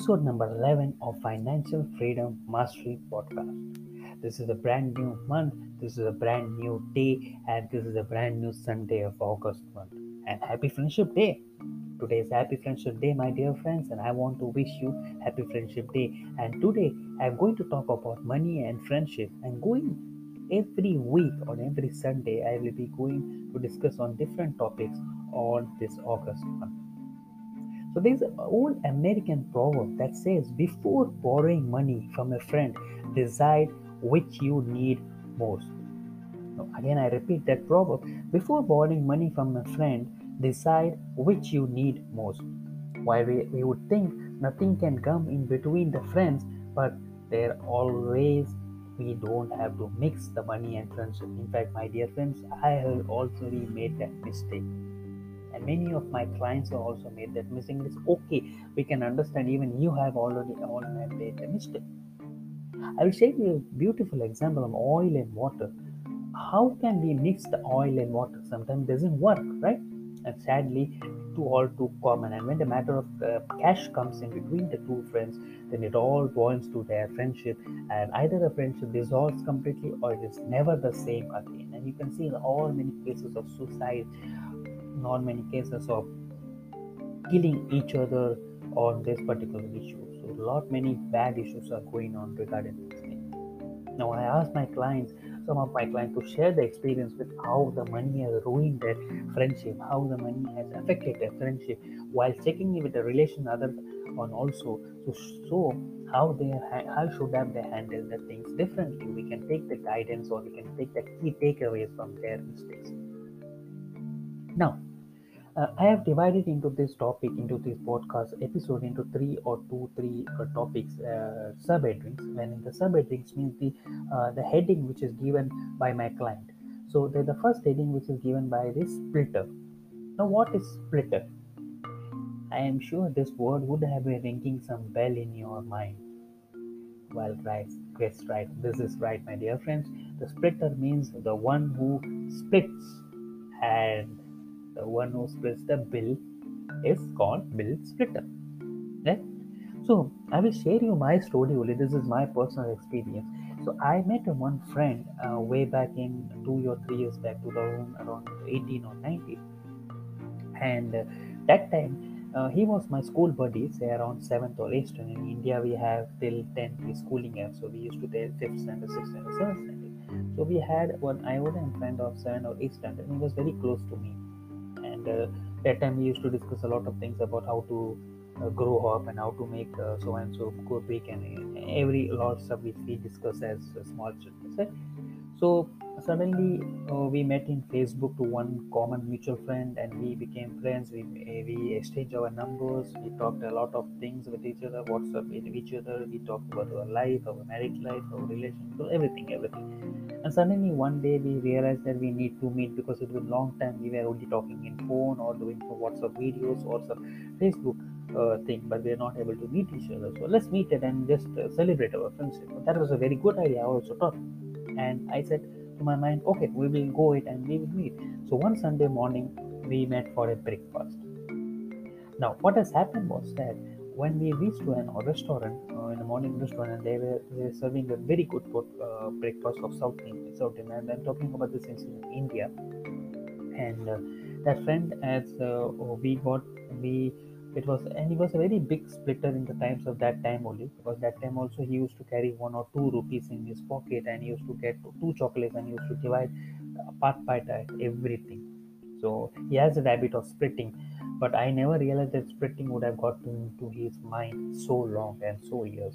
episode number 11 of Financial Freedom Mastery Podcast. This is a brand new month, this is a brand new day, and this is a brand new Sunday of August month. And happy Friendship Day! Today is Happy Friendship Day, my dear friends, and I want to wish you Happy Friendship Day. And today I'm going to talk about money and friendship. I'm going every week on every Sunday, I will be going to discuss on different topics on this August month. So there's an old American proverb that says, before borrowing money from a friend, decide which you need most. Now, again, I repeat that proverb. Before borrowing money from a friend, decide which you need most. Why we, we would think nothing can come in between the friends, but there always we don't have to mix the money and friendship. In fact, my dear friends, I have also made that mistake and many of my clients have also made that mistake. It's okay. We can understand even you have already already made a mistake. I will show you a beautiful example of oil and water. How can we mix the oil and water? Sometimes doesn't work right? And sadly too all too common. And when the matter of uh, cash comes in between the two friends then it all boils to their friendship. And either the friendship dissolves completely or it is never the same again. And you can see in all many cases of suicide not many cases of killing each other on this particular issue. So a lot many bad issues are going on regarding this thing. Now I asked my clients, some of my clients to share the experience with how the money has ruined their friendship, how the money has affected their friendship, while checking with the relation other on also to show how they how should have they handle the things differently. We can take the guidance or we can take the key takeaways from their mistakes. Now uh, I have divided into this topic, into this podcast episode, into three or two, three uh, topics, uh, subheadings. When the subheadings means the uh, the heading which is given by my client. So the, the first heading which is given by this splitter. Now, what is splitter? I am sure this word would have been ringing some bell in your mind. Well, right, guess right. This is right, my dear friends. The splitter means the one who splits and the one who splits the bill is called bill splitter. Right? So I will share you my story only. This is my personal experience. So I met one friend uh, way back in two or three years back, 2000 around 18 or 19, and uh, that time uh, he was my school buddy, say around seventh or eighth standard. In India, we have till 10th schooling year, so we used to take fifth standard, sixth standard, seventh standard. So we had one I was a friend of seven or eighth standard. He was very close to me and uh, that time we used to discuss a lot of things about how to uh, grow up and how to make uh, so and so go big and every lot of stuff which we discuss as small children? So suddenly uh, we met in facebook to one common mutual friend and we became friends we we exchanged our numbers we talked a lot of things with each other whatsapp with each other we talked about our life our married life our relationship everything everything and suddenly one day we realized that we need to meet because it was a long time we were only talking in phone or doing some WhatsApp videos or some Facebook uh, thing, but we are not able to meet each other. So let's meet it and just uh, celebrate our friendship. That was a very good idea. I also thought, and I said to my mind, okay, we will go it and we will meet. So one Sunday morning we met for a breakfast. Now what has happened was that when we reached to an restaurant uh, in the morning restaurant and they were, they were serving a very good uh, breakfast of South Indian, South Indian. And I'm talking about this incident in India. And uh, that friend, as uh, we got, we it was and he was a very big splitter in the times of that time only because that time also he used to carry one or two rupees in his pocket and he used to get two chocolates and he used to divide part by part everything. So he has a habit of splitting but I never realized that splitting would have gotten into his mind so long and so years.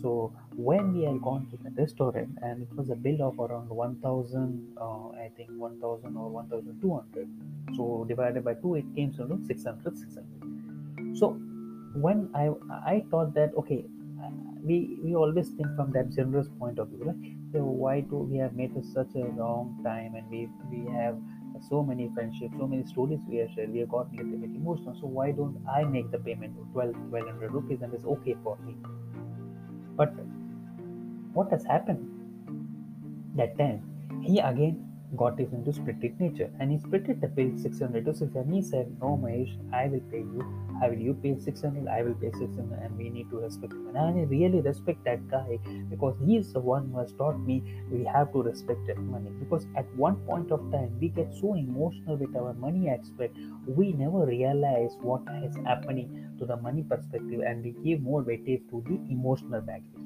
So when we had gone to the restaurant and it was a bill of around 1000 uh, I think 1000 or 1200 so divided by 2 it came to 600 600 so when I I thought that okay we we always think from that generous point of view like so why do we have made it such a long time and we we have so many friendships, so many stories we have shared. We have got a little bit emotional. So why don't I make the payment of 12, 1200 rupees and it's okay for me? But what has happened that time? He again got his into split it nature. And he split it the bill 600 to 600 and he said no Mahesh I will pay you. I will you pay 600 I will pay 600 and we need to respect him. And I really respect that guy because he is the one who has taught me we have to respect that money. Because at one point of time we get so emotional with our money aspect we never realize what is happening to the money perspective and we give more weightage to the emotional baggage.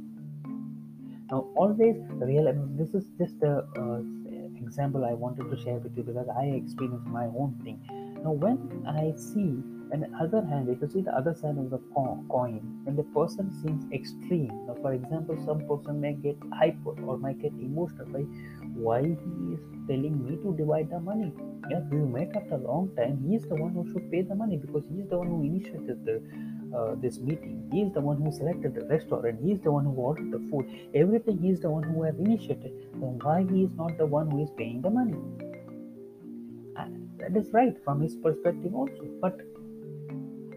Now always real this is just a uh, example I wanted to share with you because I experienced my own thing. Now, when I see, on the other hand, if you see the other side of the coin, when the person seems extreme, now, for example, some person may get hyper or might get emotional by why he is telling me to divide the money. Yeah, we met after a long time. He is the one who should pay the money because he is the one who initiated the uh, this meeting. He is the one who selected the restaurant. He is the one who ordered the food. Everything he is the one who has initiated. Then why he is not the one who is paying the money? And that is right from his perspective also. But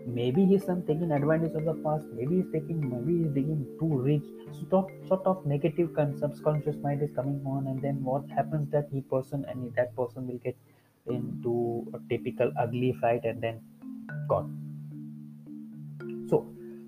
maybe he's some taking advantage of the past. Maybe he's taking. Maybe he's taking too rich. So sort of negative subconscious mind is coming on, and then what happens that he person and that person will get into a typical ugly fight and then gone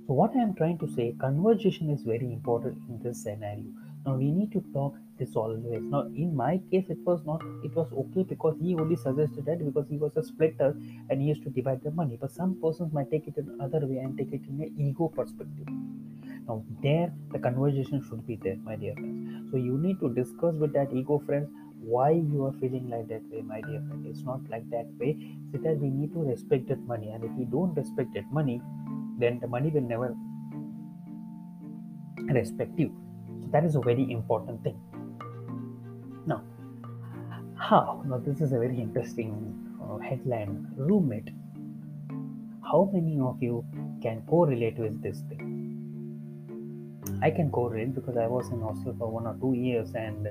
so, what I am trying to say, conversation is very important in this scenario. Now we need to talk this always. Now in my case, it was not. It was okay because he only suggested that because he was a splitter and he used to divide the money. But some persons might take it in other way and take it in an ego perspective. Now there, the conversation should be there, my dear friends. So you need to discuss with that ego friends why you are feeling like that way my dear friend it's not like that way so that we need to respect that money and if we don't respect that money then the money will never respect you. So that is a very important thing. Now, how? Now, this is a very interesting uh, headline roommate. How many of you can correlate with this thing? I can correlate because I was in hostel for one or two years and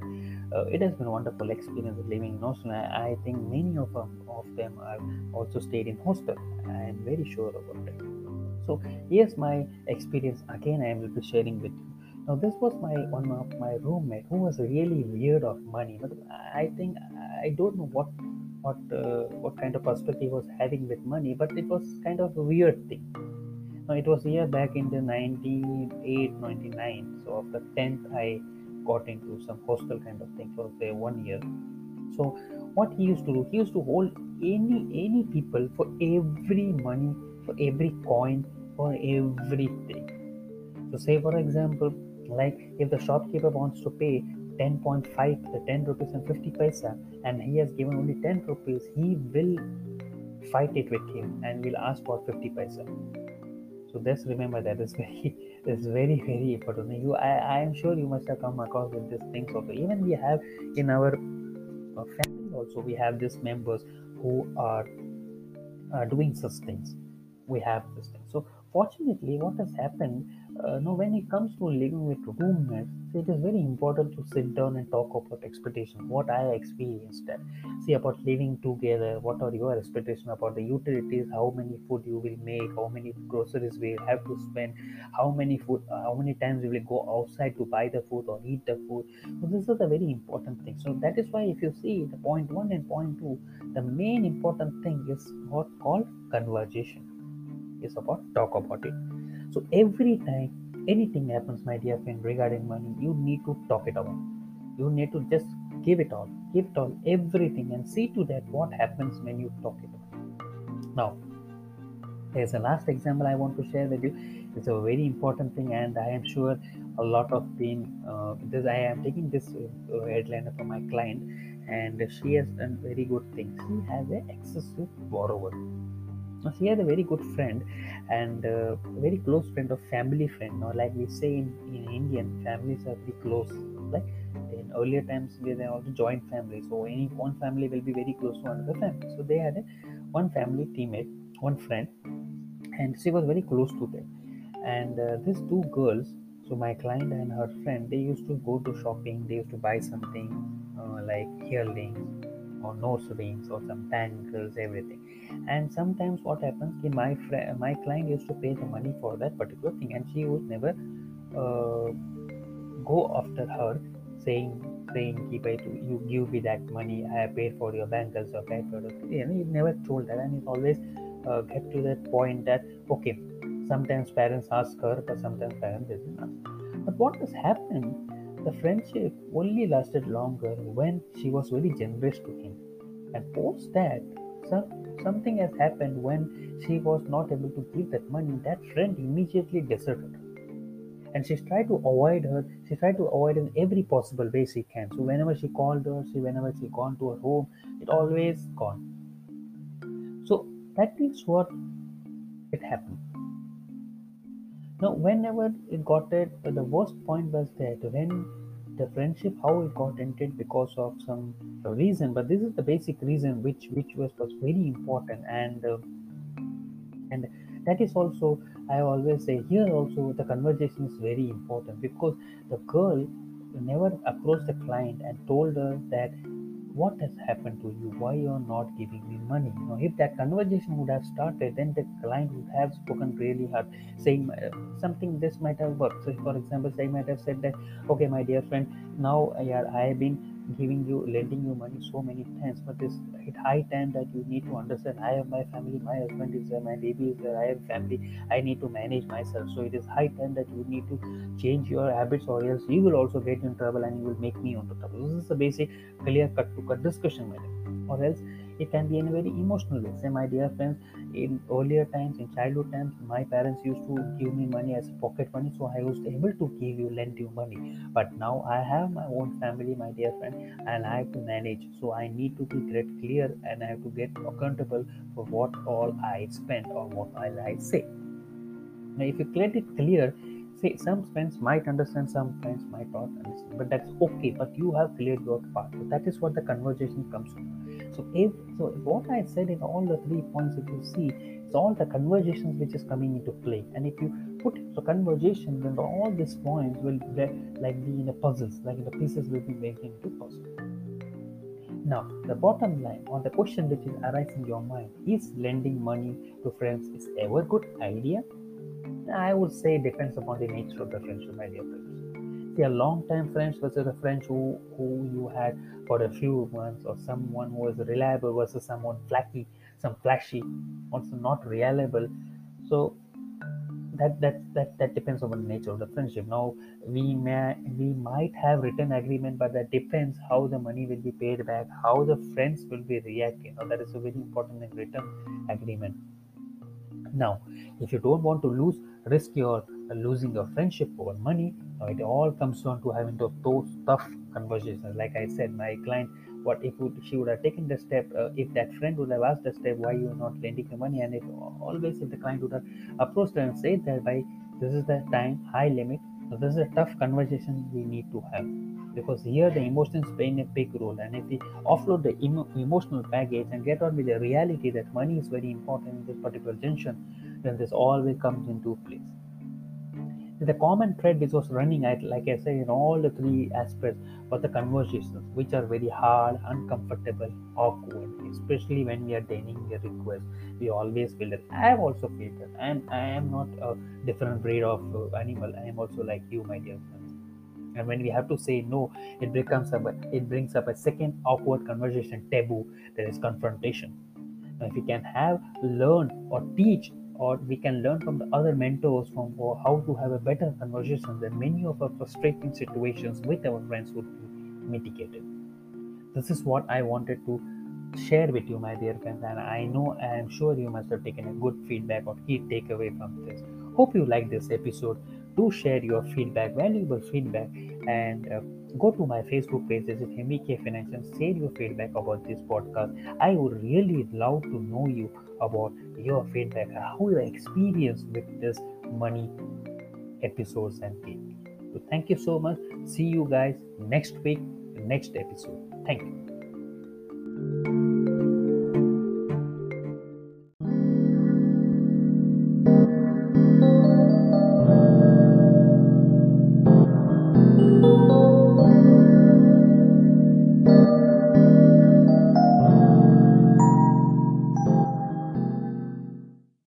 uh, it has been a wonderful experience living in hostel. I, I think many of, of them are also stayed in hostel. I am very sure about it so here's my experience. Again i am will be sharing with you. Now this was my one of my roommate who was really weird of money. But i think i don't know what what uh, what kind of perspective he was having with money but it was kind of a weird thing. Now it was here back in the 98 99 so after 10th i got into some hostel kind of thing. For say one year. So what he used to do he used to hold any any people for every money for every coin for everything so say for example like if the shopkeeper wants to pay 10.5 the 10 rupees and 50 paisa and he has given only 10 rupees he will fight it with him and will ask for 50 paisa. So just remember that is very is very very important. You I, I am sure you must have come across with these things also. Even we have in our uh, family also we have these members who are uh, doing such things we have this thing. So fortunately what has happened uh, now when it comes to living with roommates it is very important to sit down and talk about expectations what i experienced that see about living together what are your expectations about the utilities how many food you will make how many groceries we have to spend how many food uh, how many times we will go outside to buy the food or eat the food. So this is a very important thing. So that is why if you see the point one and point two the main important thing is what called conversation is about talk about it. So every time anything happens my dear friend regarding money you need to talk it out you need to just give it all give it all everything and see to that what happens when you talk it out now there's a last example i want to share with you. It's a very important thing and i am sure a lot of being uh, this i am taking this uh, headline from my client and she has done very good things. She has an excessive borrower she had a very good friend and uh, very close friend of family friend. Or like we say in, in indian families are very close. Like in earlier times we were also joint family. So any one family will be very close to another family. So they had a, one family teammate one friend and she was very close to them. And uh, these two girls so my client and her friend they used to go to shopping. They used to buy something uh, like earrings or nose rings or some tangles everything and sometimes what happens is my friend my client used to pay the money for that particular thing and she would never uh, go after her saying saying, "Keep it, you give me that money. I paid for your bankers or paid for the." You know, he never told that, and he always uh, get to that point that okay, sometimes parents ask her, but sometimes parents didn't ask. But what has happened? The friendship only lasted longer when she was very generous to him, and post that, some something has happened when she was not able to give that money. That friend immediately deserted. Her and she tried to avoid her she tried to avoid in every possible way she can. So whenever she called her she whenever she gone to her home it always gone. So that is what it happened. Now whenever it got it the worst point was that when the friendship how it got ended because of some reason but this is the basic reason which which was, was very important. And uh, and that is also i always say here also the conversation is very important because the girl never approached the client and told her that what has happened to you? Why you're not giving me money? You know if that conversation would have started then the client would have spoken really hard saying uh, something this might have worked. So for example they might have said that okay my dear friend now yeah, i have been giving you lending you money so many times but it's it high time that you need to understand i have my family my husband is there my baby is there i have family i need to manage myself. So it is high time that you need to change your habits or else you will also get in trouble and you will make me into trouble. This is a basic clear cut to cut discussion or else it can be in a very emotional way. Say my dear friends in earlier times in childhood times my parents used to give me money as pocket money so i was able to give you lend you money. But now i have my own family my dear friend and i have to manage. So i need to be get clear and i have to get accountable for what all i spend or what all i say. Now if you get it clear say some friends might understand some friends might not understand but that's okay. But you have cleared your part so that is what the conversation comes to so if so what I said in all the three points if you see it's all the conversations which is coming into play. And if you put the conversation, then all these points will be like be in a puzzles, like the pieces will be made into puzzle. Now, the bottom line on the question which is arising in your mind is lending money to friends is ever good idea? I would say depends upon the nature of the friendship, my a long time friends versus a friend who, who you had for a few months or someone who was reliable versus someone flaky some flashy also not reliable. So that that that that depends on the nature of the friendship. Now we may we might have written agreement but that depends how the money will be paid back how the friends will be reacting. Now that is a very important written agreement. Now if you don't want to lose risk your losing your friendship over money it all comes down to having those tough conversations. Like i said my client what if she would have taken the step uh, if that friend would have asked the step why you are not lending the money? And if always if the client would have approached her and said that by this is the time high limit. So this is a tough conversation we need to have. Because here the emotions playing a big role. And if we offload the emo- emotional baggage and get on with the reality that money is very important in this particular junction then this all will comes into place the common thread which was running at like i say in all the three aspects was the conversations which are very hard uncomfortable awkward especially when we are denying a request. We always feel that i have also felt that and i am not a different breed of uh, animal. I am also like you my dear friends and when we have to say no it becomes a it brings up a second awkward conversation taboo that is confrontation. Now if we can have learn or teach or we can learn from the other mentors from or how to have a better conversation then many of our frustrating situations with our friends would be mitigated. This is what i wanted to share with you my dear friends and i know i am sure you must have taken a good feedback or key takeaway from this. Hope you like this episode. Do share your feedback valuable feedback and uh, go to my facebook page this is Finance and share your feedback about this podcast. I would really love to know you about your feedback, how your experience with this money episodes and things. So thank you so much. See you guys next week, next episode. Thank you.